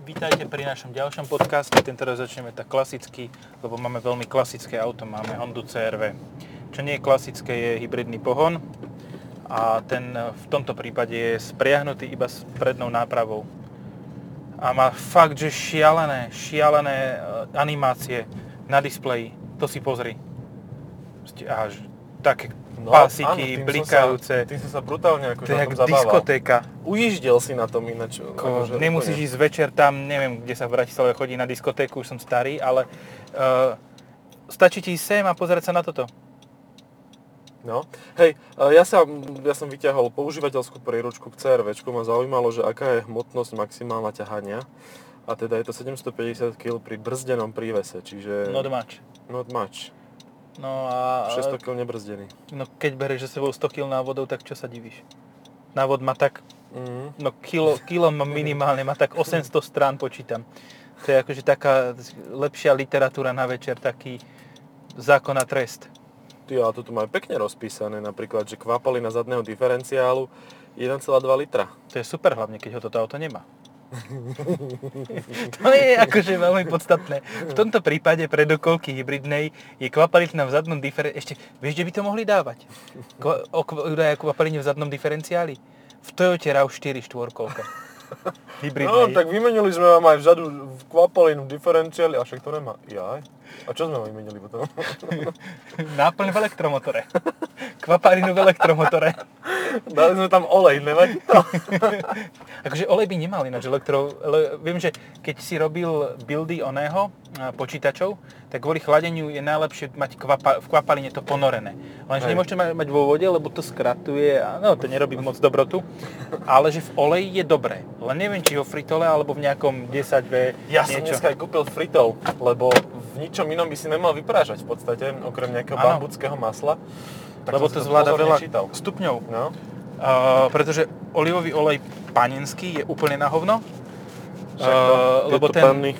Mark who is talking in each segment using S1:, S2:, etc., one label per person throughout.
S1: Vítajte pri našom ďalšom podcaste. Tento raz začneme tak klasicky, lebo máme veľmi klasické auto. Máme Honda CRV. Čo nie je klasické, je hybridný pohon. A ten v tomto prípade je spriahnutý iba s prednou nápravou. A má fakt, že šialené, šialené e, animácie na displeji. To si pozri. Až také
S2: No,
S1: pásiky,
S2: áno, tým
S1: blikajúce.
S2: Som sa, tým som sa brutálne
S1: To
S2: akože
S1: je
S2: na
S1: jak diskotéka.
S2: Ujíždel si na tom ináč.
S1: Ko,
S2: akože
S1: nemusíš
S2: úplne.
S1: ísť večer tam, neviem, kde sa v Bratislave chodí na diskotéku, už som starý, ale uh, stačí ti sem a pozerať sa na toto.
S2: No. Hej, e, ja, sa, ja som vyťahol používateľskú príručku k CRVčku. Ma zaujímalo, že aká je hmotnosť maximálna ťahania. A teda je to 750 kg pri brzdenom prívese, čiže
S1: Not much.
S2: not much.
S1: No a
S2: 600 kg nebrzdený.
S1: no, keď bereš že sebou 100 kg návodov, tak čo sa divíš? Návod má tak,
S2: Mhm.
S1: no kilo, kilo má minimálne, má tak 800 strán počítam. To je akože taká lepšia literatúra na večer, taký zákon a trest.
S2: Ty, ale to tu majú pekne rozpísané, napríklad, že kvapalina zadného diferenciálu 1,2 litra.
S1: To je super hlavne, keď ho toto auto nemá. To je akože veľmi podstatné. V tomto prípade pre dokolky hybridnej je kvapalina v zadnom diferenciáli. Ešte, vieš, kde by to mohli dávať? Kva- o kv- Údaje o kvapaline v zadnom diferenciáli? V Toyota RAV4 štvorkolka. Hybridnej.
S2: No, tak vymenili sme vám aj vzadu v kvapalinu diferenciály, a však to nemá. Jaj. A čo sme vám vymenili potom?
S1: Náplň v elektromotore. Kvapalinu v elektromotore.
S2: Dali sme tam olej, nevadí to?
S1: Akože olej by nemal ináč elektro... Le, viem, že keď si robil buildy oného počítačov, tak kvôli chladeniu je najlepšie mať kvapa, v kvapaline to ponorené. Lenže
S2: Hej.
S1: nemôžete mať, vo vode, lebo to skratuje a no, to nerobí moc dobrotu. Ale že v oleji je dobré. Len neviem, či vo fritole alebo v nejakom 10V
S2: Ja som
S1: niečo.
S2: dneska aj kúpil fritol, lebo v ničom inom by si nemal vyprážať v podstate, okrem nejakého
S1: Áno.
S2: bambuckého masla. Tak
S1: lebo
S2: si
S1: to zvláda veľa
S2: čítal.
S1: stupňov.
S2: No.
S1: Uh, pretože olivový olej panenský je úplne na hovno. Uh, lebo ten,
S2: panny.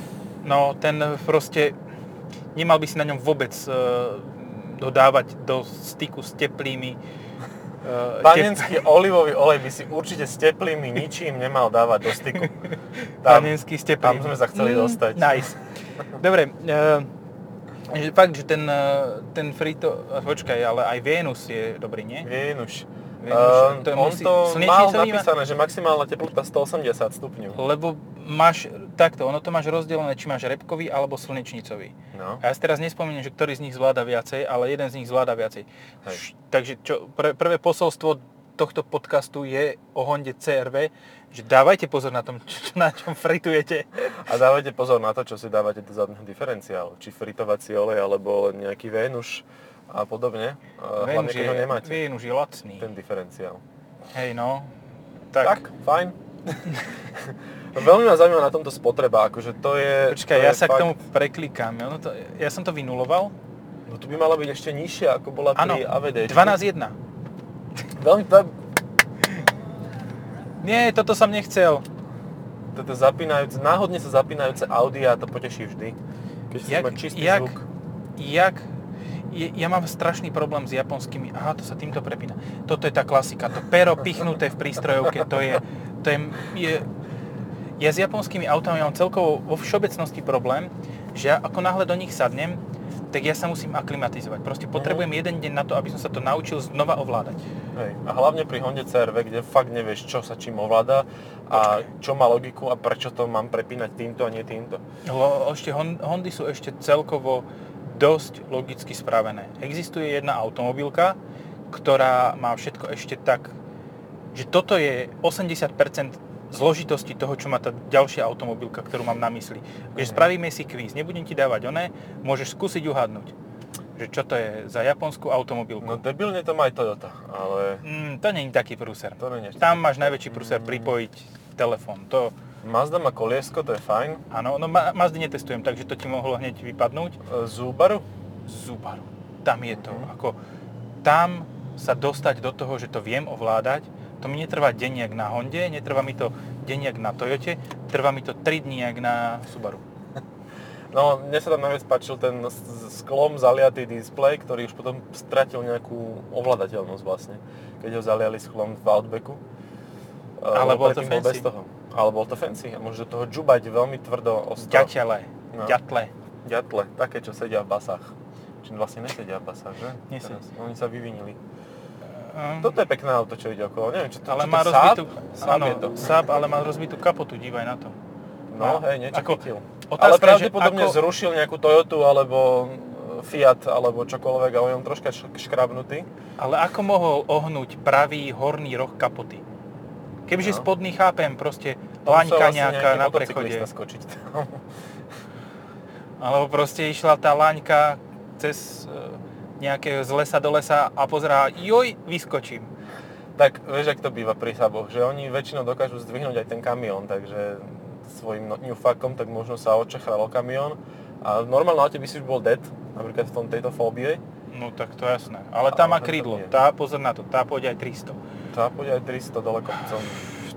S1: no, ten proste, nemal by si na ňom vôbec uh, dodávať do styku s teplými uh,
S2: Panenský olivový olej by si určite s teplými ničím nemal dávať do styku. Tam,
S1: panenský s
S2: tam
S1: teplými.
S2: sme sa chceli dostať.
S1: Nice. Dobre, uh, že fakt, že ten, uh, ten frito, uh, počkaj, ale aj Venus je dobrý, nie?
S2: Venuš.
S1: Venus,
S2: Uh,
S1: to
S2: on
S1: musí-
S2: to mal napísané, že maximálna teplota 180 stupňov.
S1: Lebo máš, takto, ono to máš rozdelené, či máš repkový alebo slnečnicový.
S2: No.
S1: A ja si teraz nespomeniem, že ktorý z nich zvláda viacej, ale jeden z nich zvláda viacej.
S2: Hej.
S1: Takže čo, pr- prvé posolstvo tohto podcastu je o Honde CRV, že dávajte pozor na tom, čo, na čom fritujete.
S2: A dávajte pozor na to, čo si dávate do zadného diferenciálu. Či fritovací olej, alebo nejaký Venuš a podobne. Uh, Hlavne, keď ho nemáte,
S1: Venus je lacný.
S2: ten diferenciál.
S1: Hej no.
S2: Tak,
S1: Tak,
S2: fajn. Veľmi ma zaujíma na tomto spotreba, akože to je...
S1: počkaj,
S2: to
S1: ja
S2: je
S1: sa
S2: fakt,
S1: k tomu preklikám. Ono to, ja som to vynuloval.
S2: No tu by mala byť ešte nižšia, ako bola
S1: Áno,
S2: pri AVD.
S1: 12.1.
S2: Veľmi,
S1: Nie, toto som nechcel.
S2: toto zapínajúce, náhodne sa zapínajúce Audi a to poteší vždy. Keď
S1: Jak,
S2: mať čistý
S1: jak,
S2: zvuk.
S1: jak, je, ja mám strašný problém s japonskými, aha, to sa týmto prepína. Toto je tá klasika, to pero pichnuté v prístrojovke, to je, to je, je ja s japonskými autami mám celkovo vo všeobecnosti problém, že ja ako náhle do nich sadnem, tak ja sa musím aklimatizovať. Proste potrebujem jeden deň na to, aby som sa to naučil znova ovládať.
S2: Hej. A hlavne pri Honde CRV, kde fakt nevieš, čo sa čím ovláda a čo má logiku a prečo to mám prepínať týmto a nie týmto.
S1: Lo, ešte Hon- Hondy sú ešte celkovo dosť logicky spravené. Existuje jedna automobilka, ktorá má všetko ešte tak, že toto je 80% zložitosti toho, čo má tá ďalšia automobilka, ktorú mám na mysli. Takže
S2: Mhm.
S1: spravíme si kvíz, nebudem ti dávať oné, môžeš skúsiť uhadnúť, že čo to je za japonskú automobilku.
S2: No debilne to má aj Toyota, ale
S1: Mm, to je taký prúser.
S2: to je
S1: Tam máš najväčší prúser pripojiť telefón. To,
S2: Mazda má koliesko, to je fajn.
S1: áno, no Ma- Mazdy netestujem, takže to ti mohlo hneď vypadnúť.
S2: E, Subaru?
S1: Subaru. Tam je to.
S2: Mhm.
S1: Ako, tam sa dostať do toho, že to viem ovládať, to mi netrvá deň jak na Honde, netrvá mi to deň jak na Toyote, trvá mi to 3 dní jak na Subaru.
S2: No, mne sa tam najviac páčil ten sklom zaliatý displej, ktorý už potom stratil nejakú ovladateľnosť vlastne, keď ho zaliali sklom v Outbacku.
S1: Ale bolo to
S2: bol
S1: fancy.
S2: bez toho. Ale bol to fancy a môže do toho džubať veľmi tvrdo o strop.
S1: Ďatele,
S2: No.
S1: ďatle.
S2: Ďatle, také, čo sedia v basách. Či vlastne nesedia v basách, že?
S1: Nesedia.
S2: Oni sa vyvinili.
S1: Um,
S2: Toto je pekné auto, čo ide okolo. Neviem, čo to,
S1: ale
S2: čo
S1: má
S2: to
S1: rozbitú,
S2: Saab?
S1: Áno,
S2: je to.
S1: Saab, ale má rozbitú kapotu, dívaj na to.
S2: No,
S1: má-
S2: hej, niečo
S1: ako-
S2: chytil.
S1: otázka
S2: Ale pravdepodobne
S1: ako-
S2: zrušil nejakú Toyotu alebo e, Fiat alebo čokoľvek a on troška škrabnutý.
S1: Ale ako mohol ohnúť pravý horný roh kapoty? Kebyže
S2: No.
S1: spodný chápem, proste laňka nejaká na prechode.
S2: skočiť.
S1: Alebo proste išla tá laňka cez e, nejaké z lesa do lesa a pozerá, joj, vyskočím.
S2: tak vieš, ak to býva pri Saboch, že oni väčšinou dokážu zdvihnúť aj ten kamión, takže svojim no- newfakom tak možno sa odčechralo kamión a v normálnom aute by si už bol dead, napríklad v tom tejto fóbie.
S1: No tak to jasné. Ale tá
S2: Ale
S1: má krídlo. Tá, pozor na to, tá pôjde aj 300.
S2: Tá pôjde aj 300 dole kopcom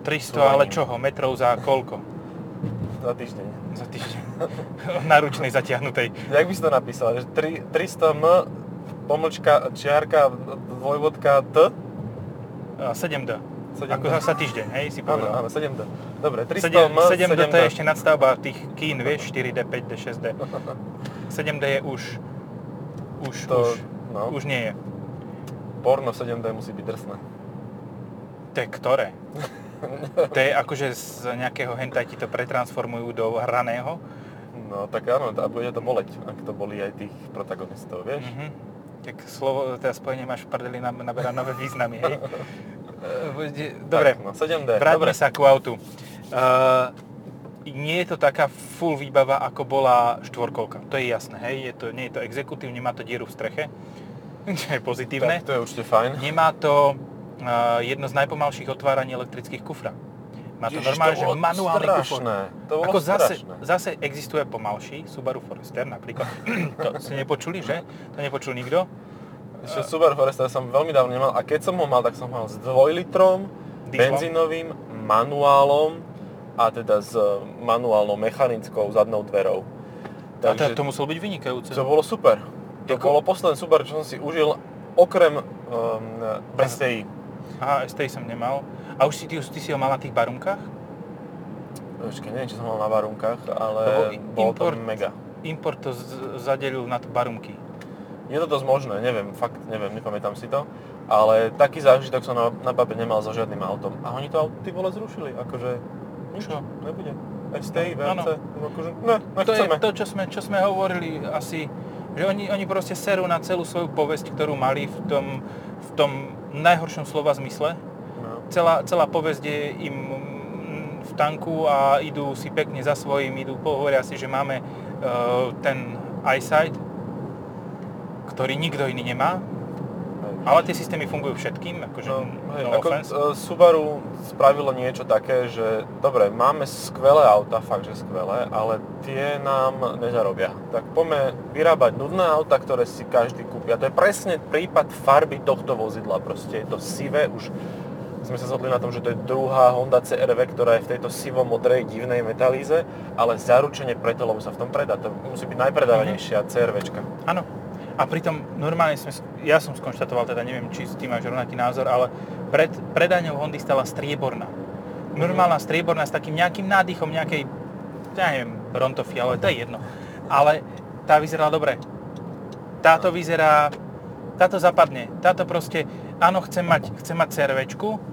S1: 300, ale
S2: Zvolením.
S1: čoho? Metrov za koľko?
S2: za týždeň.
S1: Za týždeň. Na ručnej zatiahnutej.
S2: Jak by si to napísal? Že tri- 300 m pomlčka čiarka dvojvodka t?
S1: A 7D.
S2: 7D.
S1: Ako sa týždeň, hej, si
S2: Áno,
S1: povedal.
S2: áno, 7D. Dobre, 300
S1: 7,
S2: m,
S1: 7D to je ešte nadstavba tých kín, vieš, 4D, 5D, 6D. 7D je už, už,
S2: To,
S1: už,
S2: no,
S1: už nie je.
S2: porno 7D musí byť drsné.
S1: To je ktoré? To je akože z nejakého hentai ti to pretransformujú do hraného.
S2: No tak áno, a bude to boleť, ak to boli aj tých protagonistov, vieš?
S1: Mhm. Tak slovo, teda spojenie máš v prdeli, nab- naberá nové významy, hej? Eh, Dobre,
S2: Tak, no 7D,
S1: vráťme
S2: dobre.
S1: sa ku autu. Uh, nie je to taká full výbava, ako bola štvorkolka. To je jasné, hej? Je to, nie je to exekutív, nemá to dieru v streche, čo je pozitívne.
S2: Tak to je určite fajn.
S1: Nemá to uh, jedno z najpomalších otváraní elektrických kufra. Má to normálne, že manuálny kufor.
S2: To bolo
S1: Ako zase,
S2: strašné.
S1: zase existuje pomalší Subaru Forester napríklad. to ste nepočuli, že? To nepočul nikto?
S2: Ešte Subaru Forester som veľmi dávno nemal a keď som ho mal, tak som ho mal s 2 litrom,
S1: Dieslom?
S2: benzínovým, manuálom a teda s manuálnou mechanickou zadnou dverou.
S1: A to, to muselo byť vynikajúce.
S2: to bolo super. To
S1: Ako-
S2: bolo posledný Subaru, čo som si užil, okrem um, STI.
S1: Aha, STI som nemal. A už si, ty, ty si ho mal na tých barunkách?
S2: Počkaj, neviem, či som mal na varunkách, ale
S1: Lebo
S2: bolo to
S1: import-
S2: mega.
S1: Import to z- zadelil na barunky.
S2: Je to dosť možné, neviem, fakt neviem, nepamätám si to. Ale taký zážitok som na, na babe nemal so žiadnym autom. A oni to ty vole, zrušili, akože nič,
S1: Čo?
S2: nebude. STI,
S1: Áno.
S2: VRC, akože ne,
S1: To je
S2: nechceme.
S1: to, čo sme, čo sme hovorili asi, že oni, oni proste serú na celú svoju povesť, ktorú mali v tom, v tom najhoršom slova zmysle.
S2: No.
S1: Celá, celá povesť je im v tanku a idú si pekne za svojím, idú, hovoria si, že máme uh, ten eyesight, ktorý nikto iný nemá. Ale tie systémy fungujú všetkým, akože
S2: No, hej,
S1: no
S2: ako e, Subaru spravilo niečo také, že dobre, máme skvelé auta, fakt, že skvelé, ale tie nám nezarobia. Tak poďme vyrábať nudné auta, ktoré si každý kúpi. A to je presne prípad farby tohto vozidla. Proste je to sivé, už sme sa zhodli na tom, že to je druhá Honda CRV, ktorá je v tejto sivo-modrej divnej metalíze, ale zaručene preto, lebo sa v tom predá. To musí byť najpredávanejšia CRVčka.
S1: Áno. A pritom normálne sme, ja som skonštatoval, teda neviem, či s tým máš rovnaký názor, ale pred predaňou Hondy stala strieborná. Normálna strieborná s takým nejakým nádychom nejakej, ja neviem, Rontofy, ale to je jedno. Ale tá vyzerala dobre. Táto vyzerá, táto zapadne. Táto proste, áno, chcem mať, chcem mať CRVčku,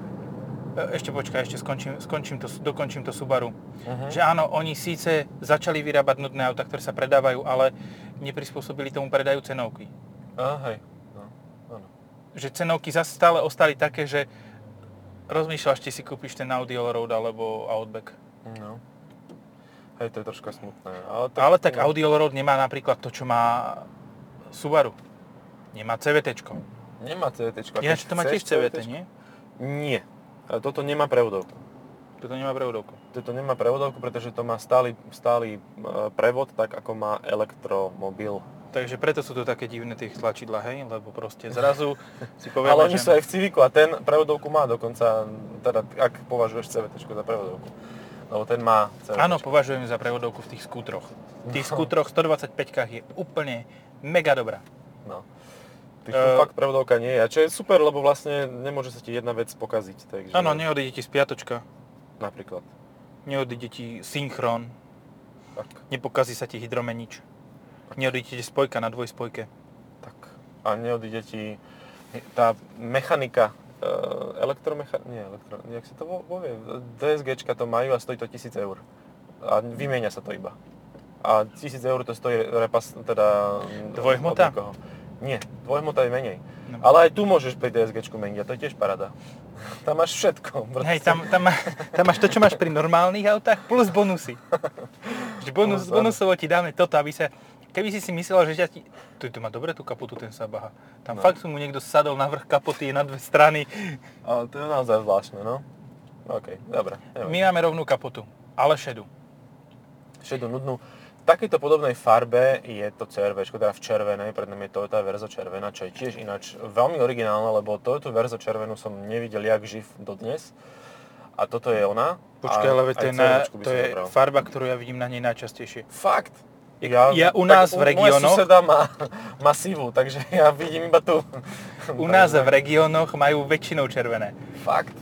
S1: ešte počkaj, ešte skončím, skončím to, dokončím to Subaru.
S2: Uh-huh.
S1: Že áno, oni síce začali vyrábať nudné auta, ktoré sa predávajú, ale neprispôsobili tomu predajú cenovky.
S2: A hej, no, áno.
S1: Že cenovky zase stále ostali také, že rozmýšľaš, či si kúpiš ten Audi Allroad alebo Outback.
S2: No. Hej, to je troška smutné. Ale tak,
S1: Ale tak Audi Allroad nemá napríklad to, čo má Subaru. Nemá CVT.
S2: Nemá CVT.
S1: Ináč to má tiež CVT, nie?
S2: Nie. Toto nemá prevodovku.
S1: Toto nemá prevodovku.
S2: Toto nemá prevodovku, pretože to má stály, stály e, prevod, tak ako má elektromobil.
S1: Takže preto sú to také divné tie tlačidla, hej? Lebo proste zrazu si povieme,
S2: Ale oni
S1: že...
S2: sú aj v Civiku a ten prevodovku má dokonca, teda ak považuješ CVT za prevodovku. Lebo ten má CVT.
S1: Áno, považujem za prevodovku v tých skútroch. V tých skútroch 125 je úplne mega dobrá.
S2: No. Tých
S1: Eh,
S2: fakt prevodovka nie je. A čo je super, lebo vlastne nemôže sa ti jedna vec pokaziť. Takže,
S1: Áno, neodíde ti spiatočka.
S2: Napríklad.
S1: neodíde ti synchron,
S2: Tak,
S1: nepokazí sa ti hydromenič, neodíde ti spojka na dvojspojke.
S2: tak. A neodíde ti tá mechanika, e, elektromechanika, nie, elektro, jak sa to povie, DSGčka to majú a stojí to 1000 eur. A vymieňa sa to iba. A 1000 eur to stojí repas, teda...
S1: Dvojhmota?
S2: Nie, dvojhmota je menej.
S1: No.
S2: Ale aj tu môžeš pri DSGčku meniť a to je tiež parada. Tam máš všetko. proste.
S1: Hej, tam, tam, má, tam máš to, čo máš pri normálnych autách, plus bonusy. Že bonus,
S2: áno.
S1: bonusovo ti dáme toto, aby sa... Keby si si myslel, že ťa ti... Tu, tu má dobre tú kapotu, ten Sabaha. Tam
S2: No.
S1: fakt mu niekto sadol na vrch kapoty, na dve strany.
S2: Ale to je naozaj zvláštne, no. OK, dobre.
S1: My máme rovnú kapotu, ale šedu.
S2: šedú nudnú. Takejto podobnej farbe je to CRV, teda v červenej, pred nami je Toyota Verzo červená, čo je tiež ináč veľmi originálne, lebo Toyota Verzo červenú som nevidel jak živ dodnes. A toto je ona.
S1: Počkaj, ale to je, na, to je farba, ktorú ja vidím na nej najčastejšie.
S2: Fakt?
S1: Ja- ja u nás v regiónoch-
S2: Moja suseda má, má sivú, takže ja vidím iba tu.
S1: U nás v regiónoch majú väčšinou červené.
S2: Fakt?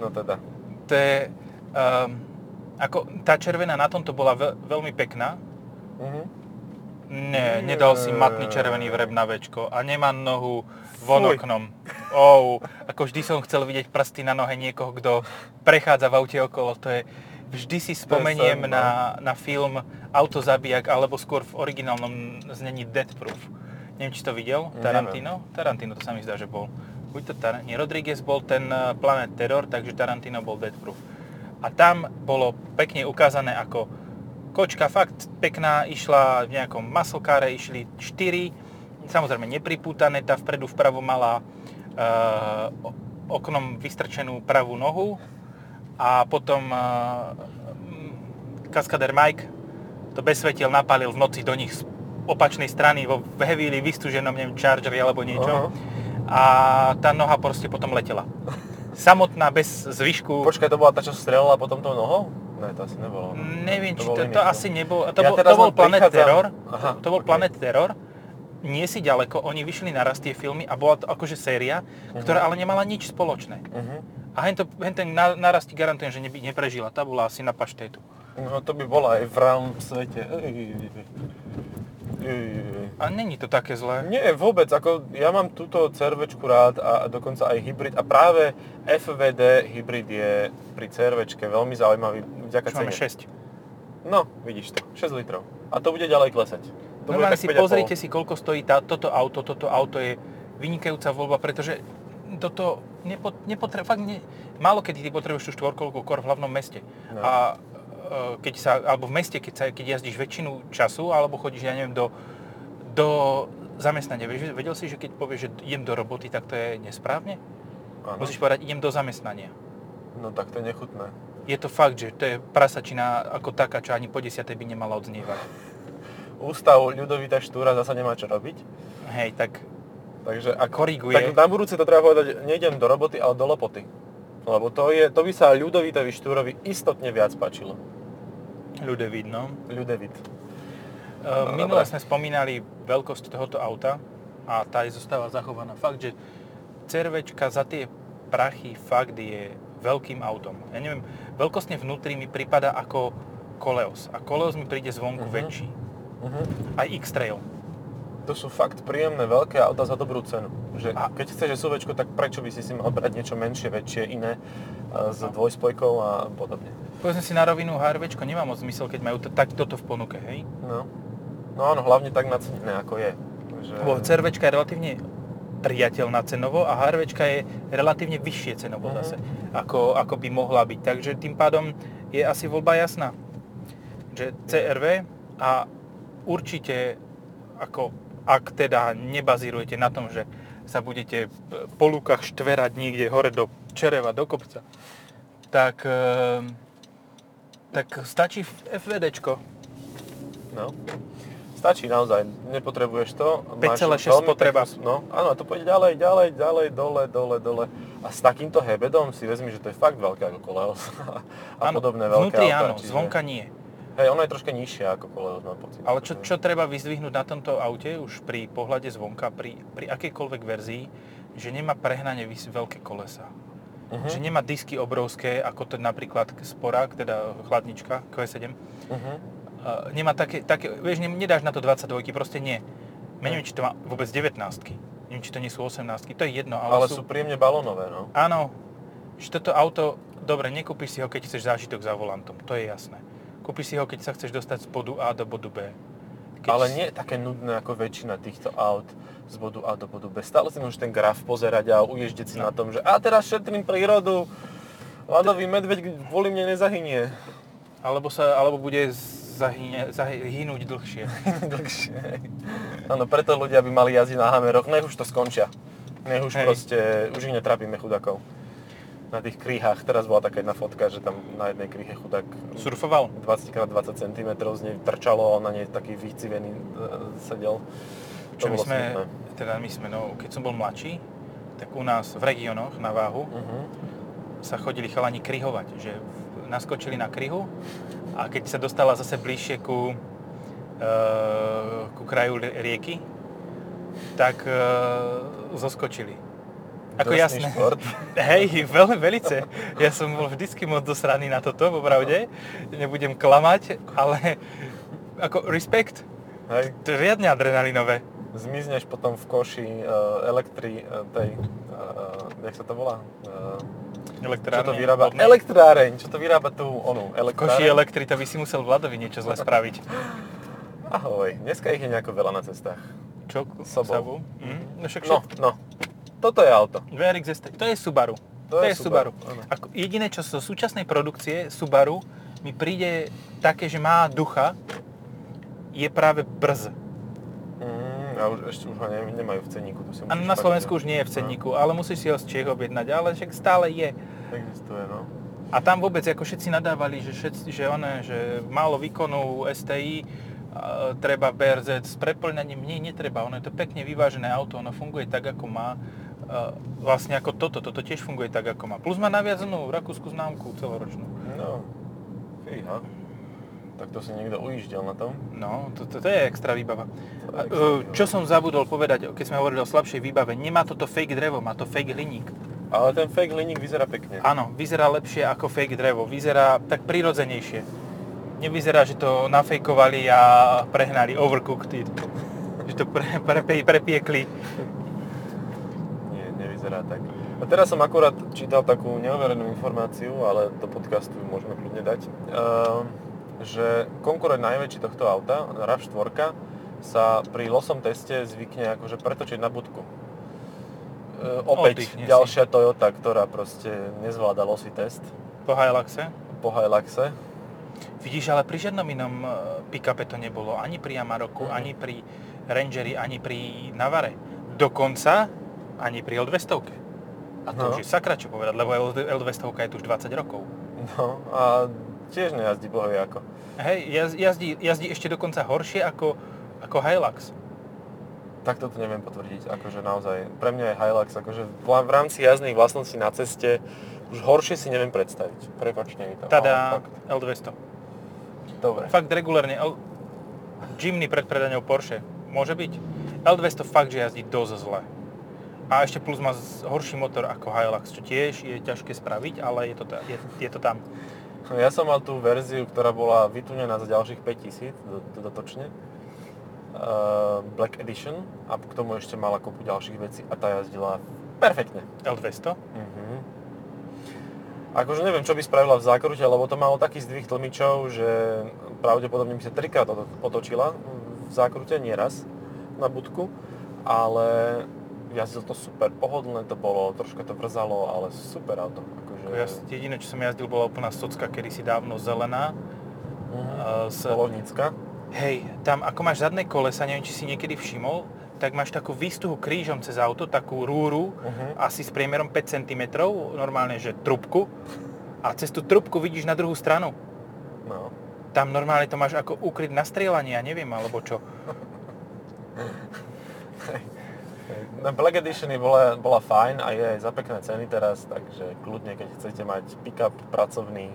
S2: No teda.
S1: To je... Um, ako, tá červená na tomto bola ve- veľmi pekná.
S2: Mhm.
S1: Nie, nedal si matný červený vreb na večko a nemá nohu von oknom. Oh, ako vždy som chcel vidieť prsty na nohe niekoho, kto prechádza v aute okolo. To je, vždy si spomeniem
S2: sen, no.
S1: na, na film Autozabijak, alebo skôr v originálnom znení Death Proof. Neviem, či to videl?
S2: Neviem.
S1: Tarantino? Tarantino, to sa mi zdá, že bol. Buď to Tar- nie, Rodriguez bol ten eh, Planet Terror, takže Tarantino bol Death Proof. A tam bolo pekne ukázané, ako kočka fakt pekná, išla v nejakom maslkáre, išli 4, samozrejme nepripútané, tá vpredu vpravo mala e, oknom vystrčenú pravú nohu a potom e, kaskader Mike to bez svetiel napálil v noci do nich z opačnej strany vo heavily vystúženom, neviem, Chargeri alebo niečo.
S2: Aha.
S1: A tá noha proste potom letela. Samotná, bez zvyšku.
S2: Počkaj, to bola tá, čo strelala potom tou nohou? Ne, to asi nebolo.
S1: Neviem, či to,
S2: iný
S1: to
S2: film.
S1: asi nebol, to,
S2: Ja
S1: bol, to bol Planet
S2: prichádzam-
S1: Terror,
S2: Aha,
S1: to bol
S2: okej.
S1: Planet Terror, nie si ďaleko, oni vyšli naraz tie filmy a bola to akože séria, ktorá ale nemala nič spoločné.
S2: Mhm.
S1: A hen, to, hen ten na- naraz ti garantujem, že neby, neprežila, tá bola asi na paštétu.
S2: No to by bola aj v reálnom svete. Ej, ej, ej.
S1: A není to také zlé.
S2: Nie, vôbec, ako ja mám túto CRVčku rád a dokonca aj hybrid a práve FVD hybrid je pri CRVčke veľmi zaujímavý vďaka
S1: Čo máme
S2: cene.
S1: 6.
S2: No, vidíš to, 6 litrov. A to bude ďalej klesať. To
S1: Normálne si
S2: 5,5.
S1: pozrite si, koľko stojí tá, toto auto. Toto auto je vynikajúca voľba, pretože toto nepo, nepotre, fakt ne, málo kedy ty potrebuješ tú štvorkolku kor v hlavnom meste.
S2: No.
S1: A keď sa, alebo v meste, keď, sa, keď jazdíš väčšinu času, alebo chodíš, ja neviem, do, do zamestnania. Vedel si, že keď povieš, že idem do roboty, tak to je nesprávne?
S2: Áno.
S1: Musíš povedať, idem do zamestnania.
S2: No tak to je nechutné.
S1: Je to fakt, že to je prasačina ako taká, čo ani po desiatej by nemala odznievať.
S2: Ústav ľudovita štúra zasa nemá čo robiť.
S1: Hej, tak
S2: Takže ak,
S1: Koriguje.
S2: tak na budúce to treba povedať, nejdem do roboty, ale do lopoty. Lebo to, je, to by sa ľudovitovi štúrovi istotne viac páčilo.
S1: ľudia vidno.
S2: Ľudevit.
S1: Uh,
S2: No,
S1: Minule sme spomínali veľkosť tohoto auta a tá je zostáva zachovaná. Fakt, že CRVčka za tie prachy fakt je veľkým autom. Ja neviem, veľkostne vnútri mi prípada ako Koleos. A Koleos mi príde zvonku
S2: Mhm.
S1: väčší.
S2: Mhm.
S1: Aj X-Trail.
S2: To sú fakt príjemné veľké auta za dobrú cenu. Že
S1: A-
S2: keď chceš SUVčko, tak prečo by si si mal brať niečo menšie, väčšie, iné, a s
S1: No.
S2: dvojspojkou a podobne.
S1: Povedzme si na rovinu, HRVčko nemá moc zmysel, keď majú t- tak toto v ponuke, hej?
S2: No. no áno, hlavne tak nacenené, ako je. Že...
S1: Lebo CRVčka je relatívne priateľná cenovo a HRVčka je relatívne vyššie cenovo
S2: Mhm.
S1: zase, ako, ako by mohla byť. Takže tým pádom je asi voľba jasná. Že CRV a určite ako ak teda nebazírujete na tom, že sa budete po lúkach štverať niekde hore do čereva, do kopca, tak, ehm, tak stačí FVDčko.
S2: No. Stačí naozaj, nepotrebuješ to.
S1: 5,6
S2: veľmi
S1: spotreba.
S2: peknú- No, áno, a to pôjde ďalej, ďalej, ďalej, dole, dole, dole. A s takýmto hebedom si vezmi, že to je fakt veľké ako Koleos. a
S1: Áno,
S2: podobné veľké
S1: vnútri
S2: autá,
S1: áno,
S2: čiže-
S1: zvonka nie.
S2: Hej, ono je troška nižšie ako Koleos, mám pocit.
S1: Ale čo, čo treba vyzdvihnúť na tomto aute už pri pohľade zvonka, pri, pri akejkoľvek verzii, že nemá prehnane veľké kolesa.
S2: Mhm.
S1: že nemá disky obrovské, ako to napríklad Sporák, teda chladnička Q7.
S2: Uh-huh.
S1: Uh, nemá také, také, vieš, ne, nedáš na to 22, proste nie. Neviem, či to má vôbec 19 Neviem, či to nie sú 18 to je jedno, ale,
S2: Ale sú príjemne balónové, no.
S1: Áno, že toto auto, dobre, nekúpiš si ho, keď chceš zážitok za volantom, to je jasné. Kúpiš si ho, keď sa chceš dostať z bodu A do bodu B. Keď
S2: Ale nie také nudné ako väčšina týchto aut z bodu A do bodu B. Stále si môžeš ten graf pozerať a uježdeť si
S1: No.
S2: na tom, že a teraz šetrím prírodu, ľadový medveď kvôli mne nezahynie.
S1: Alebo, sa, alebo bude zahyne, zahynúť dlhšie.
S2: Dlhšie. Áno, preto ľudia by mali jazdiť na hameroch, nech už to skončia. Nech už
S1: Hej.
S2: proste, už ich netrapíme chudakov. Na tých kríhach, teraz bola taká jedna fotka, že tam na jednej kríhe chudák
S1: Surfoval?
S2: 20x20 cm z nej trčalo a on na nej taký vycivený e, sedel.
S1: Čo my sme,
S2: smutné.
S1: teda my sme, no, keď som bol mladší, tak u nás v regiónoch na váhu
S2: Mhm.
S1: sa chodili chalani kryhovať, že naskočili na kryhu a keď sa dostala zase bližšie ku, e, ku kraju rieky, tak e, zoskočili. Ako jasné.
S2: šport.
S1: Hej, veľmi velice. Ja som bol vždycky moc dosraný na toto, popravde. Nebudem klamať, ale ako respekt,
S2: Hej.
S1: to je riadne adrenalinové.
S2: Zmizneš potom v koši uh, elektri, uh, tej, uh, jak sa to volá? Uh, čo
S1: Elektrárne.
S2: to vyrába?
S1: vodné.
S2: Elektráreň, čo to vyrába tu, onu, elektráreň.
S1: koši elektri, to by si musel Vladovi niečo zle spraviť.
S2: Ahoj, dneska ich je nejako veľa na cestách.
S1: Čo?
S2: Sobou.
S1: Sabu? Mm? No však
S2: No, no, toto je auto.
S1: VRX ST, to je Subaru.
S2: To je Subaru, áno.
S1: Ako jediné, čo zo súčasnej produkcie Subaru mi príde také, že má ducha, je práve brz.
S2: Mm, a už, ešte už ho ne, nemajú v cenníku. To si
S1: A na Slovensku už nie je v cenníku, ale musíš si ho z Čech objednať, ale však stále je.
S2: No, existuje, no.
S1: A tam vôbec ako všetci nadávali, že, všetci, že, one, že málo výkonu STI, treba BRZ s preplňaním. Nie, netreba, ono je to pekne vyvážené auto, ono funguje tak, ako má. Vlastne ako toto, toto tiež funguje tak, ako má. Plus má naviazanú rakúsku známku celoročnú.
S2: No, fíha. Tak to si niekto ujíždel na tom.
S1: No, to, to, to je extra výbava.
S2: To je extra
S1: e,
S2: výbava.
S1: Čo som zabudol povedať, keď sme hovorili o slabšej výbave, nemá toto fake drevo, má to fake hliník.
S2: Ale ten fake hliník vyzerá pekne.
S1: Áno, vyzerá lepšie ako fake drevo, vyzerá tak prirodzenejšie. Nevyzerá, že to nafejkovali a prehnali, overcooked it. Že to pre, pre, prepiekli.
S2: Nie, nevyzerá tak. A teraz som akurát čítal takú neuverenú informáciu, ale do podcastu ju môžeme kľudne dať, ehm, že konkurent najväčší tohto auta, RAV4, sa pri losom teste zvykne akože pretočiť na budku. E, opäť
S1: Oddychne si.
S2: ďalšia Toyota, ktorá proste nezvláda losý test
S1: Po Hiluxe.
S2: po Hiluxe.
S1: Vidíš, ale pri žiadnom inom e, pick-upe to nebolo. Ani pri Amaroku,
S2: Mhm.
S1: ani pri Rangeri, ani pri Navare. Dokonca ani pri L200. A to
S2: No.
S1: už je sakra čo povedať, lebo L- L200 je tu už 20 rokov.
S2: No a tiež nejazdí bohovie ako.
S1: Hej, jaz- jazdí, jazdí ešte dokonca horšie ako, ako Hilux.
S2: Tak toto neviem potvrdiť, akože naozaj. Pre mňa je Hilux, akože v rámci jazdných vlastností na ceste už horšie si neviem predstaviť. Prepačte mi to.
S1: Tada
S2: fakt.
S1: L200.
S2: Dobre.
S1: Fakt regulárne. L... Jimny pred predaňou Porsche. Môže byť. L200 fakt, že jazdí dosť zle. A ešte plus má horší motor ako Hilux, čo tiež je ťažké spraviť, ale je to, je, je to tam.
S2: Ja som mal tú verziu, ktorá bola vytunená za ďalších 5000 do- dodatočne. Uh, Black Edition a k tomu ešte mala kopu ďalších vecí a tá jazdila perfektne.
S1: L200?
S2: Mhm. Akože neviem, čo by spravila v zákrute, lebo to malo taký zdvih tlmičov, že pravdepodobne by sa trikrát oto- otočila v zákrute, nie raz, na budku, ale jazdil to super, pohodlné to bolo, troška to vrzalo, ale super auto. Akože,
S1: Ja, jediné, čo som jazdil, bola úplná socka, kedy si dávno zelená. Uh, s,
S2: Polovnícka.
S1: hej, tam ako máš zadné kolesa, neviem, či si niekedy všimol, tak máš takú výstuhu krížom cez auto, takú rúru,
S2: Mhm.
S1: asi s priemerom 5 cm, normálne, že trubku. A cez tú trubku vidíš na druhú stranu.
S2: No.
S1: Tam normálne to máš ako ukryt na strieľanie, ja neviem, alebo čo.
S2: Black Edition bola, bola fajn a je aj za pekné ceny teraz, takže kľudne, keď chcete mať pick-up pracovný,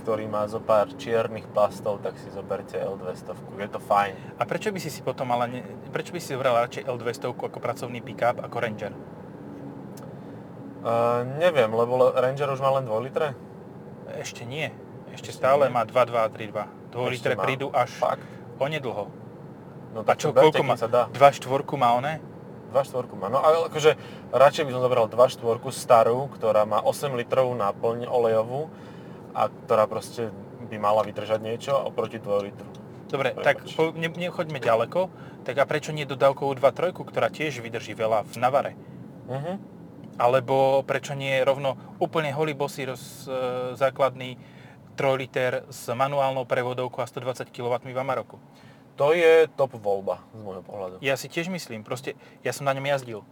S2: ktorý má zo pár čiernych plastov, tak si zoberte L200, je to fajn.
S1: A prečo by si si potom ale, ne, prečo by si zobral radšej L200 ako pracovný pick-up ako Ranger?
S2: Uh, neviem, lebo le- Ranger už má len 2 litre.
S1: Ešte nie. Ešte
S2: Ešte
S1: stále
S2: nie.
S1: má 2,2 a 3,2. 2
S2: Ešte
S1: litre prídu až
S2: Fakt?
S1: onedlho.
S2: No
S1: A čo, koľko má?
S2: sa dá.
S1: 2,4 má one?
S2: 2 štvorku má. No ale akože radšej by som zobral 2 štvorku starú, ktorá má 8 litrovú náplň olejovú a ktorá proste by mala vydržať niečo oproti 2 litru.
S1: Dobre,
S2: Prepač.
S1: tak po, ne, nechoďme ďaleko. Tak a prečo nie dodávkovú 2,3, ktorá tiež vydrží veľa v navare?
S2: Mhm.
S1: Alebo prečo nie rovno úplne holý bosý roz, e, základný 3 liter s manuálnou prevodovkou a 120 kW v Amaroku?
S2: To je top voľba z môjho pohľadu.
S1: Ja si tiež myslím, proste ja som na ňom jazdil.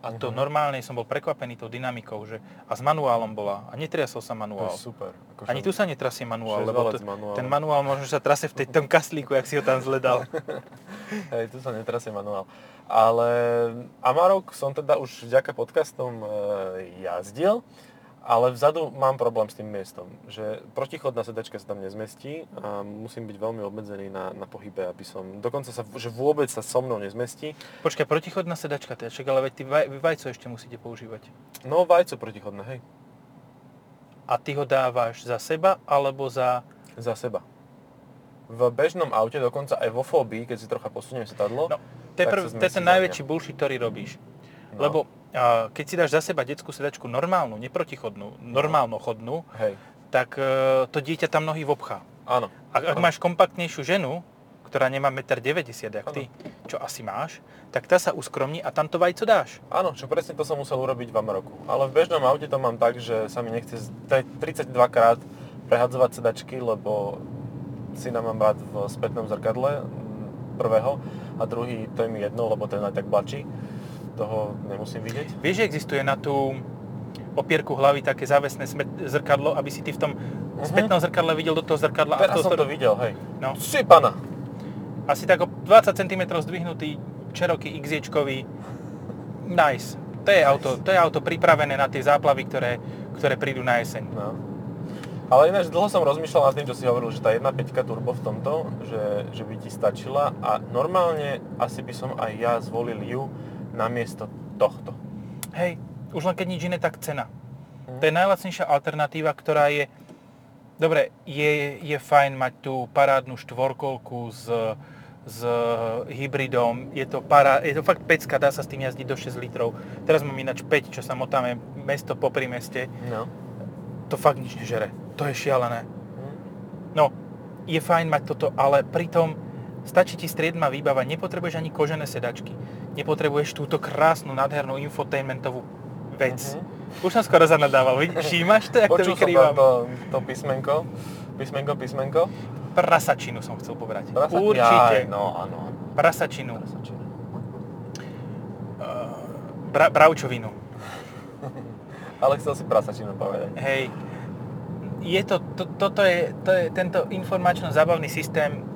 S1: A to
S2: Mhm.
S1: normálne som bol prekvapený tou dynamikou, že a s manuálom bola a netriasol sa
S2: To
S1: manuál.
S2: je super. Akože
S1: Ani tu sa netrasie manuál, lebo to,
S2: manuál.
S1: ten manuál možno sa trase v tej, tom kaslíku, jak si ho tam zledal.
S2: Hej, tu sa netrasie manuál. Ale Amarok som teda už vďaka podcastom e, jazdil, ale vzadu mám problém s tým miestom, že protichodná sedačka sa tam nezmestí a musím byť veľmi obmedzený na, na pohybe, aby som, dokonca sa, že vôbec sa so mnou nezmestí.
S1: Počkaj, protichodná sedačka, teda čak, ale veď ty vaj, vajco ešte musíte používať.
S2: No vajco protichodné, hej,
S1: A ty ho dávaš za seba, alebo za...
S2: za seba. V bežnom aute, dokonca aj vo fóbii, keď si trocha posuniem sedadlo,
S1: No, to je, ten najväčší bullshit, ktorý robíš.
S2: No.
S1: Lebo a, keď si dáš za seba detskú sedačku normálnu, neprotichodnú, normálnu chodnú,
S2: hej,
S1: tak e, to dieťa tam nohy vobchá.
S2: áno,
S1: Ak, ak
S2: Áno.
S1: máš kompaktnejšiu ženu, ktorá nemá 1,90 m, ty, čo asi máš, tak tá sa uskromní a tam to vajco dáš.
S2: Áno, čo presne to som musel urobiť v Amaroku. Ale v bežnom aute to mám tak, že sa mi nechce z- te- 32 krát prehadzovať sedačky, lebo syna mám rád v spätnom zrkadle prvého a druhý to je mi jedno, lebo ten aj tak blačí. Toho nemusím vidieť.
S1: Vieš, že existuje na tú opierku hlavy také závesné zrkadlo, aby si ty v tom spätnom zrkadle videl do toho zrkadla.
S2: Teraz
S1: z toho
S2: som to videl, hej.
S1: No.
S2: Si pana!
S1: Asi tak o 20 cm zdvihnutý Cherokee XJ-čkový. Nice. To je, auto, to je auto pripravené na tie záplavy, ktoré, ktoré prídu na jeseň.
S2: No. Ale ináč dlho som rozmýšľal nad tým, čo si hovoril, že tá 1.5 turbo v tomto, že, že by ti stačila a normálne asi by som aj ja zvolil ju namiesto tohto.
S1: Hej, už len keď nič iné, tak cena.
S2: Mhm.
S1: To je najlacnejšia alternatíva, ktorá je... Dobre, je, je fajn mať tú parádnu štvorkolku s, s hybridom. Je to, para, je to fakt pecka, dá sa s tým jazdiť do 6 litrov. Teraz mám ináč 5, čo sa motáme mesto po meste.
S2: No.
S1: To fakt nič nežere. To je šialené.
S2: Hm.
S1: No, je fajn mať toto, ale pritom stačí ti striedma výbava, nepotrebuješ ani kožené sedačky, nepotrebuješ túto krásnu, nádhernú infotainmentovú vec.
S2: Mhm.
S1: Už som skoro zanadával, všímaš to, jak to
S2: Počul
S1: vykrývam?
S2: to, to písmenko, písmenko, písmenko.
S1: Prasačinu som chcel povedať.
S2: Prasa-
S1: Určite.
S2: Jaj, no áno.
S1: Prasačinu.
S2: Prasačinu.
S1: Uh, bra, bravčovinu.
S2: Ale chcel si prasačinu povedať.
S1: Hej. Je to, to, toto je, to je, tento informačno-zábavný systém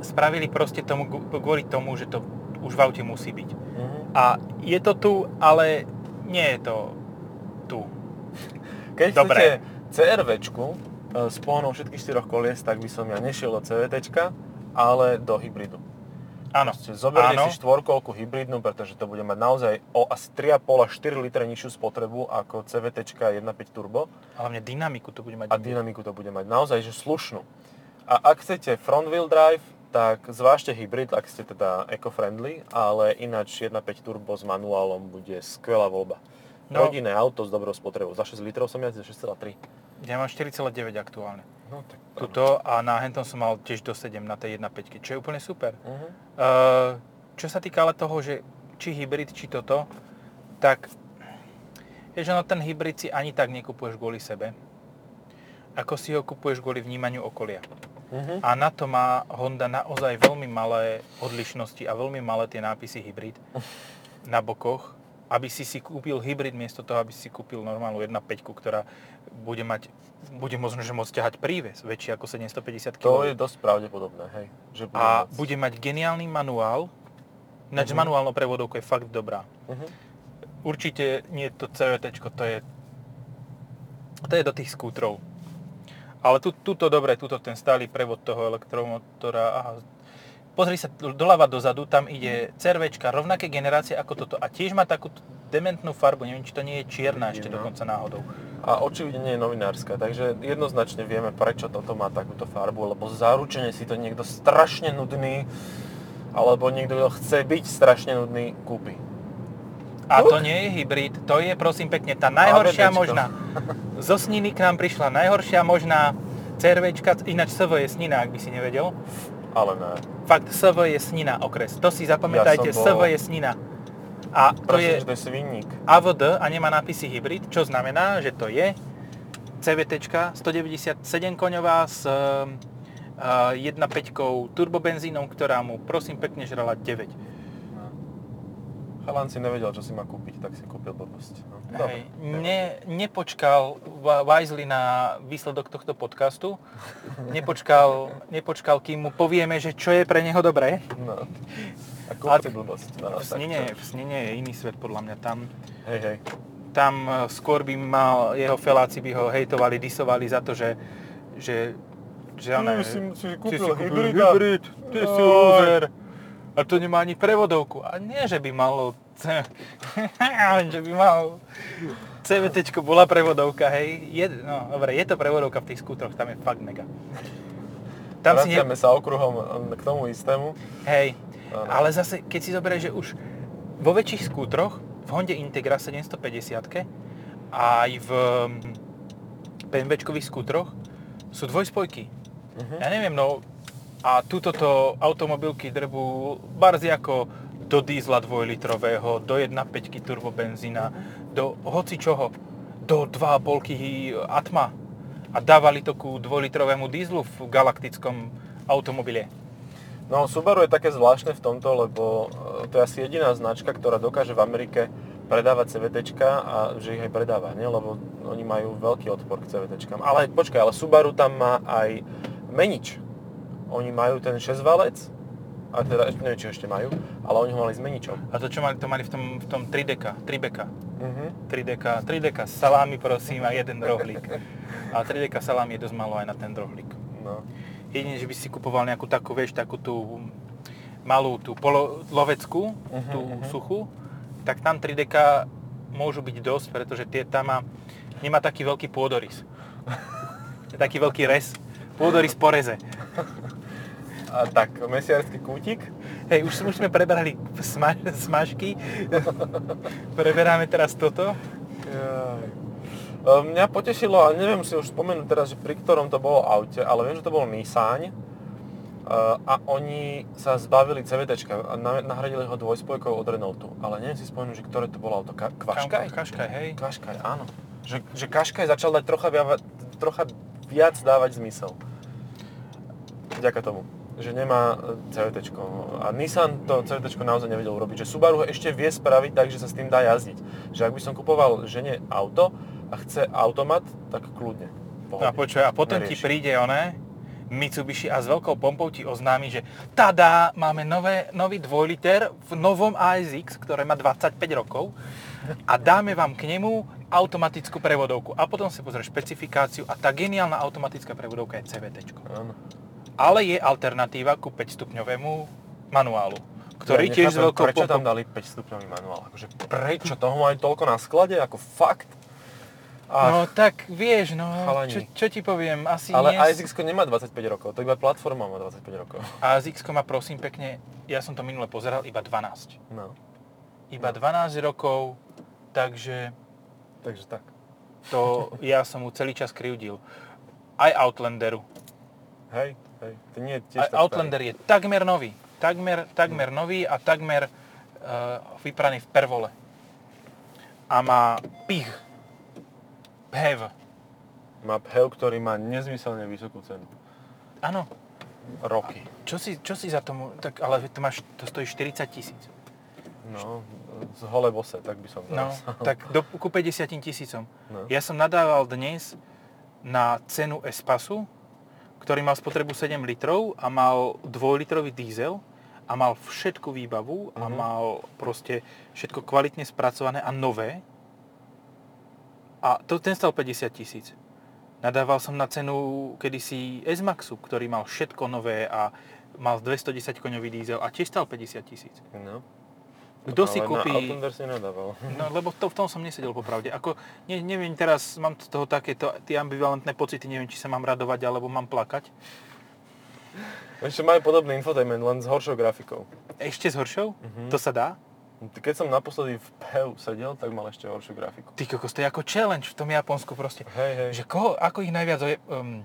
S1: spravili proste tomu, kvôli tomu, že to už v aute musí byť.
S2: Mhm.
S1: A je to tu, ale nie je to tu.
S2: Keď
S1: Dobre.
S2: chcete CRVčku e, s pohonou všetkých štyroch kolies, tak by som ja nešiel do CVTčka, ale do hybridu.
S1: Áno.
S2: Proste Zoberte
S1: Áno.
S2: si štvorkolku hybridnú, pretože to bude mať naozaj o asi 3,5 až 4 litre nižšiu spotrebu ako CVT 1.5 turbo
S1: A hlavne dynamiku to bude mať.
S2: a dynamiku to bude mať naozaj že slušnú. A ak chcete front wheel drive, tak zvážte hybrid, ak ste teda eco-friendly, ale ináč 1.5 turbo s manuálom bude skvelá voľba.
S1: No.
S2: Rodinné auto s dobrou spotrebou. Za 6 litrov som jazdil 6,3.
S1: Ja mám 4,9 aktuálne.
S2: No tak
S1: Tuto a na hentom som mal tiež do 7 na tej 1.5, čo je úplne super.
S2: Uh-huh.
S1: Uh, čo sa týka ale toho, že či hybrid, či toto, tak vieš, ono ten hybrid si ani tak nekupuješ kvôli sebe, ako si ho kupuješ kvôli vnímaniu okolia.
S2: Uh-huh.
S1: A na to má Honda naozaj veľmi malé odlišnosti a veľmi malé tie nápisy hybrid na bokoch, aby si si kúpil hybrid miesto toho, aby si kúpil normálnu 1.5, ktorá bude mať, bude možno, že môcť ťahať príves väčší ako 750
S2: To
S1: kg.
S2: je dosť pravdepodobné, hej. Že bude
S1: A
S2: môcť.
S1: bude mať geniálny manuál, ináč
S2: Mhm.
S1: manuálnou prevodovkou je fakt dobrá.
S2: Uh-huh.
S1: Určite nie to CVT, to je, to je do tých skútrov. Ale tu, tuto dobre, tuto ten stály prevod toho elektromotora, aha, pozri sa doľava dozadu, tam ide CRVčka rovnaké generácie ako toto a tiež má takú dementnú farbu, neviem, či to nie je čierna ešte
S2: No.
S1: dokonca náhodou.
S2: A očividne je novinárska, takže jednoznačne vieme, prečo toto má takúto farbu, lebo zaručene si to niekto strašne nudný, alebo niekto, kto chce byť strašne nudný, kúpi.
S1: A to nie je hybrid, to je prosím pekne tá najhoršia možná. Zo Sniny k nám prišla najhoršia možná CRVčka, ináč SV je Snina, ak by si nevedel.
S2: Ale ne.
S1: Fakt, SV je Snina okres. To si zapamätajte,
S2: Ja bol-
S1: SV je Snina. A to
S2: Prosím,
S1: je
S2: svinník.
S1: AVD a nemá nápisy hybrid, čo znamená, že to je CVT 197 koňová s uh, 1.5 turbobenzínom, ktorá mu prosím pekne žrala 9.
S2: Chalan si nevedel, čo si má kúpiť, tak si kúpil blbosť. No. Dobre.
S1: Hej, ne, nepočkal Wisely na výsledok tohto podcastu. Nepočkal, nepočkal, kým mu povieme, že čo je pre neho dobré.
S2: No. A kúp
S1: Ale
S2: si blbosť. No,
S1: V snine, v snine je iný svet podľa mňa. Tam,
S2: Hej, hej.
S1: tam eh, skôr by mal, jeho feláci by ho hejtovali, disovali za to, že, že, že
S2: Ty
S1: oné,
S2: si si kúpil
S1: si kúpil
S2: hybrida.
S1: hybrid, ty si
S2: Oj.
S1: A to nemá ani prevodovku. A nie, že by malo... že by mal... CVT bola prevodovka, hej. Je, no, dobre, je to prevodovka v tých skútroch, tam je fakt mega. Tam si ne...
S2: Vraciame sa okruhom eh, k tomu istému.
S1: Hej,
S2: Áno.
S1: ale zase, keď si zoberieš, že už vo väčších skútroch, v Honde Integra 750 a aj v BMWčkových skútroch sú dvojspojky.
S2: Mhm.
S1: Ja neviem, no a túto to automobilky drbú barzi ako do dízla 2-litrového, do 1.5 turbobenzína, do hoci čoho, do 2,5 Atma a dávali to ku 2-litrovému dízlu v galaktickom automobile.
S2: No, Subaru je také zvláštne v tomto, lebo e, to je asi jediná značka, ktorá dokáže v Amerike predávať CVTčka a že ich aj predáva, nie? Lebo oni majú veľký odpor k CVTčkám. Ale počkaj, ale Subaru tam má aj menič. Oni majú ten 6-valec, a teda ešte neviem, či ešte majú, ale oni ho mali s meničom.
S1: A to čo mali, to mali v tom, v tom 3DK, 3BK.
S2: Mhm.
S1: 3DK, 3DK salámy prosím a jeden rohlík. A 3DK salámy je dosť malo aj na ten rohlík.
S2: No.
S1: Jedine, že by si kupoval nejakú takú, vieš, takú tú malú, tú poloveckú,
S2: Mhm,
S1: tú
S2: mhm.
S1: suchú, tak tam 3DK môžu byť dosť, pretože tie tam má, nemá taký veľký pôdorys. Taký veľký res. Pôdorys po reze.
S2: A tak, mesiarský kútik.
S1: Hej, už, už sme prebrali sma, smažky. Preberáme teraz toto.
S2: E, Mňa potešilo, a neviem si už spomenúť teraz, že pri ktorom to bolo aute, ale viem, že to bol Nissan. E, A oni sa zbavili CVT a na- nahradili ho dvojspojkou od Renaultu. Ale neviem si spomenúť, že ktoré to bolo auto. Ka- Kvaškaj?
S1: Kaškaj, hej.
S2: Kvaškaj, áno. Že, že Kaškaj začal dať trocha, viac, trocha viac dávať zmysel. Vďaka tomu že nemá CVT. A Nissan to CVT naozaj nevedel urobiť. Že Subaru ho ešte vie spraviť tak, že sa s tým dá jazdiť. Že ak by som kupoval žene auto a chce automat, tak kľudne.
S1: No a počuj, a potom ti
S2: Nerieši.
S1: príde oné Mitsubishi a s veľkou pompou ti oznámi, že tada, máme nové, nový 2 liter v novom ASX, ktoré má 25 rokov a dáme vám k nemu automatickú prevodovku. A potom si pozrieš špecifikáciu a tá geniálna automatická prevodovka je CVT.
S2: Áno.
S1: Ale je alternatíva ku 5-stupňovému manuálu, ktorý
S2: Ja
S1: tiež s veľkou
S2: Prečo tam dali 5 stupňový manuál? Akože prečo? Toho majú toľko na sklade? Ako fakt?
S1: No
S2: Ach,
S1: tak vieš, no, čo, čo ti poviem, asi
S2: ale
S1: nie...
S2: ASX nemá 25 rokov, to iba platforma má 25 rokov.
S1: A z má prosím pekne, ja som to minule pozeral, iba 12.
S2: No,
S1: Iba 12 rokov, takže
S2: takže tak.
S1: to ja som mu celý čas krivdil. Aj Outlanderu.
S2: Hej, hej, to nie je tiež tak
S1: Outlander je takmer nový. Takmer, takmer nový a takmer uh, vypraný v pervole. A má pich. PHEV.
S2: starý. Má PHEV, ktorý má nezmyselne vysokú cenu.
S1: Áno.
S2: Roky.
S1: Čo si, čo si za tomu, tak, ale to, máš, to stojí 40 tisíc.
S2: No, z hole bose, tak by som
S1: No,
S2: nazval.
S1: tak do, ku 50 tisícom.
S2: No.
S1: Ja som nadával dnes na cenu Espasu, ktorý mal spotrebu 7 litrov a mal 2-litrový diesel a mal všetku výbavu a
S2: Mhm.
S1: mal proste všetko kvalitne spracované a nové. A to, ten stal 50 tisíc. Nadával som na cenu kedysi S-Maxu, ktorý mal všetko nové a mal 210 koňový diesel a tiež stal 50 tisíc.
S2: No.
S1: Kto si kúpi...
S2: na Outlander si nedával.
S1: No, lebo to, v tom som nesedel popravde. Ako, ne, neviem, teraz mám z toho takéto tie ambivalentné pocity, neviem, či sa mám radovať, alebo mám plakať.
S2: Ešte majú podobný infotainment, len s horšou grafikou.
S1: Ešte s horšou?
S2: Mhm.
S1: To sa dá?
S2: Keď som naposledy v PEU sedel, tak mal ešte horšiu grafiku.
S1: Ty kokos, to je ako challenge v tom Japonsku proste.
S2: Hej, hej.
S1: Že koho, ako ich najviac um,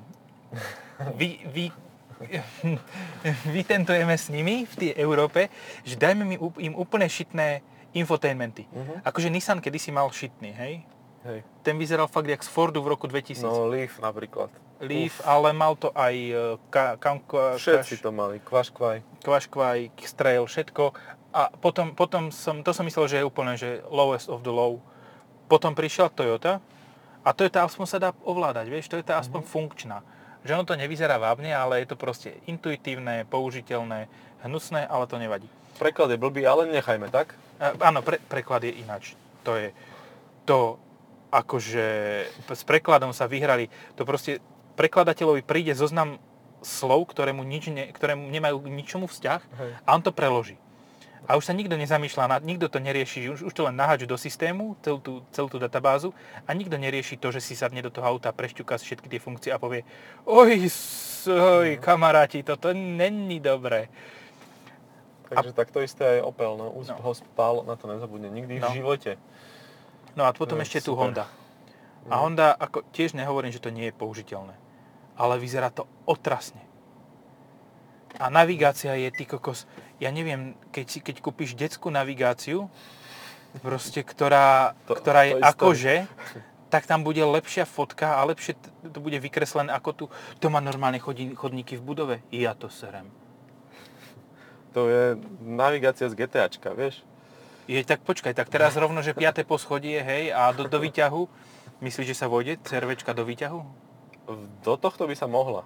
S1: vy, vy, vytentujeme s nimi v tej Európe, že dajme mi, im úplne šitné infotainmenty.
S2: Mhm.
S1: Akože Nissan kedysi mal šitný, hej?
S2: Hej.
S1: Ten vyzeral fakt jak z Fordu v roku 2000.
S2: No Leaf napríklad.
S1: Leaf, ale mal to aj e, ka, kam, ka,
S2: Všetci to mali, kvaškvaj.
S1: Kvaškvaj, X-Trail, všetko. A potom, potom som, to som myslel, že je úplne, že lowest of the low. Potom prišla Toyota a Toyota aspoň sa dá ovládať, vieš, Toyota aspoň
S2: Mhm.
S1: funkčná. Že ono to nevyzerá vábne, ale je to proste intuitívne, použiteľné, hnusné, ale to nevadí.
S2: Preklad je blbý, ale nechajme tak.
S1: E, áno, pre, preklad je ináč. To je, to akože s prekladom sa vyhrali. To proste prekladateľovi príde zoznam slov, ktorému, nič ne, ktorému nemajú ničomu vzťah
S2: Hej.
S1: a on to preloží. A už sa nikto nezamýšľa, nikto to nerieši, už, už to len naháču do systému, celú tú, celú tú databázu a nikto nerieši to, že si sadne do toho auta, prešťuká všetky tie funkcie a povie oj, oj, kamaráti, toto není dobré.
S2: Takže tak to isté aj Opel, no. Už
S1: No.
S2: ho spal, na to nezabudne nikdy
S1: No.
S2: v živote.
S1: No a potom
S2: No,
S1: ešte tu
S2: super.
S1: Honda. A Honda, ako, tiež nehovorím, že to nie je použiteľné, ale vyzerá to otrasne. A navigácia je, ty kokos, ja neviem, keď, keď kúpiš detskú navigáciu, proste, ktorá,
S2: To-
S1: ktorá je
S2: to
S1: akože, tak tam bude lepšia fotka a lepšie to bude vykreslené ako tu. To má normálne chodníky v budove. Ja to serem.
S2: To je navigácia z GTAčka, vieš?
S1: Je, tak počkaj, tak teraz rovno, že 5. poschodie, hej, a do, do výťahu, myslíš, že sa vojde CRVčka do výťahu?
S2: Do tohto by sa mohla,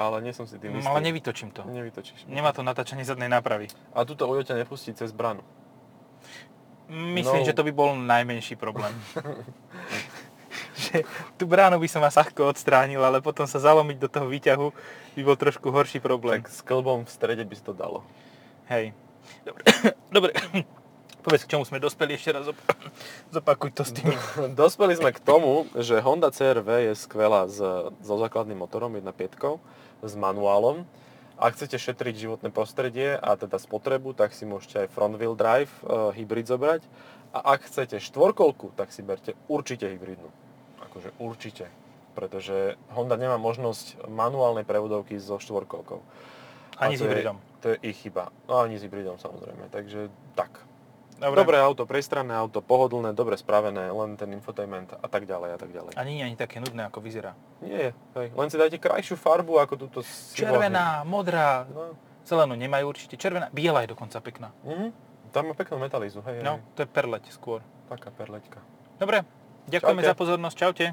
S2: ale nie som si tým istý.
S1: Ale nevytočím to.
S2: Nevytočíš.
S1: Nemá to natáčanie zadnej nápravy.
S2: A tuto Ujo ťa nepustí cez branu.
S1: Myslím,
S2: No.
S1: že to by bol najmenší problém. že tú bránu by som asi ľahko odstránil, ale potom sa zalomiť do toho výťahu by bol trošku horší problém.
S2: Tak s klbom v strede by si to dalo.
S1: Hej. Dobre. Dobre. Povedz, k čomu sme dospeli ešte raz. Op- zopakuj to s tým.
S2: Dospeli sme k tomu, že Honda CRV je skvelá s, so základným motorom 1.5 s manuálom. Ak chcete šetriť životné prostredie a teda spotrebu, tak si môžete aj front wheel drive e, hybrid zobrať. A ak chcete štvorkolku, tak si berte určite hybridnú. Akože určite. Pretože Honda nemá možnosť manuálnej prevodovky so štvorkolkou.
S1: Ani s hybridom.
S2: To je ich chyba. No ani s hybridom samozrejme. Takže tak.
S1: Dobre.
S2: Dobré auto, priestranné auto, pohodlné, dobre spravené, len ten infotainment a tak ďalej a tak ďalej.
S1: A nie je ani také nudné, ako vyzerá.
S2: Nie hej. len si dajte krajšiu farbu ako túto
S1: Červená, modrá,
S2: No.
S1: zelenú nemajú určite. Červená, biela je dokonca pekná.
S2: Mhm. Tam má peknú metalizu, hej,
S1: No,
S2: hej.
S1: to je perleť skôr.
S2: Taká perleťka.
S1: Dobre, ďakujeme
S2: Čaute.
S1: za pozornosť. Čaute.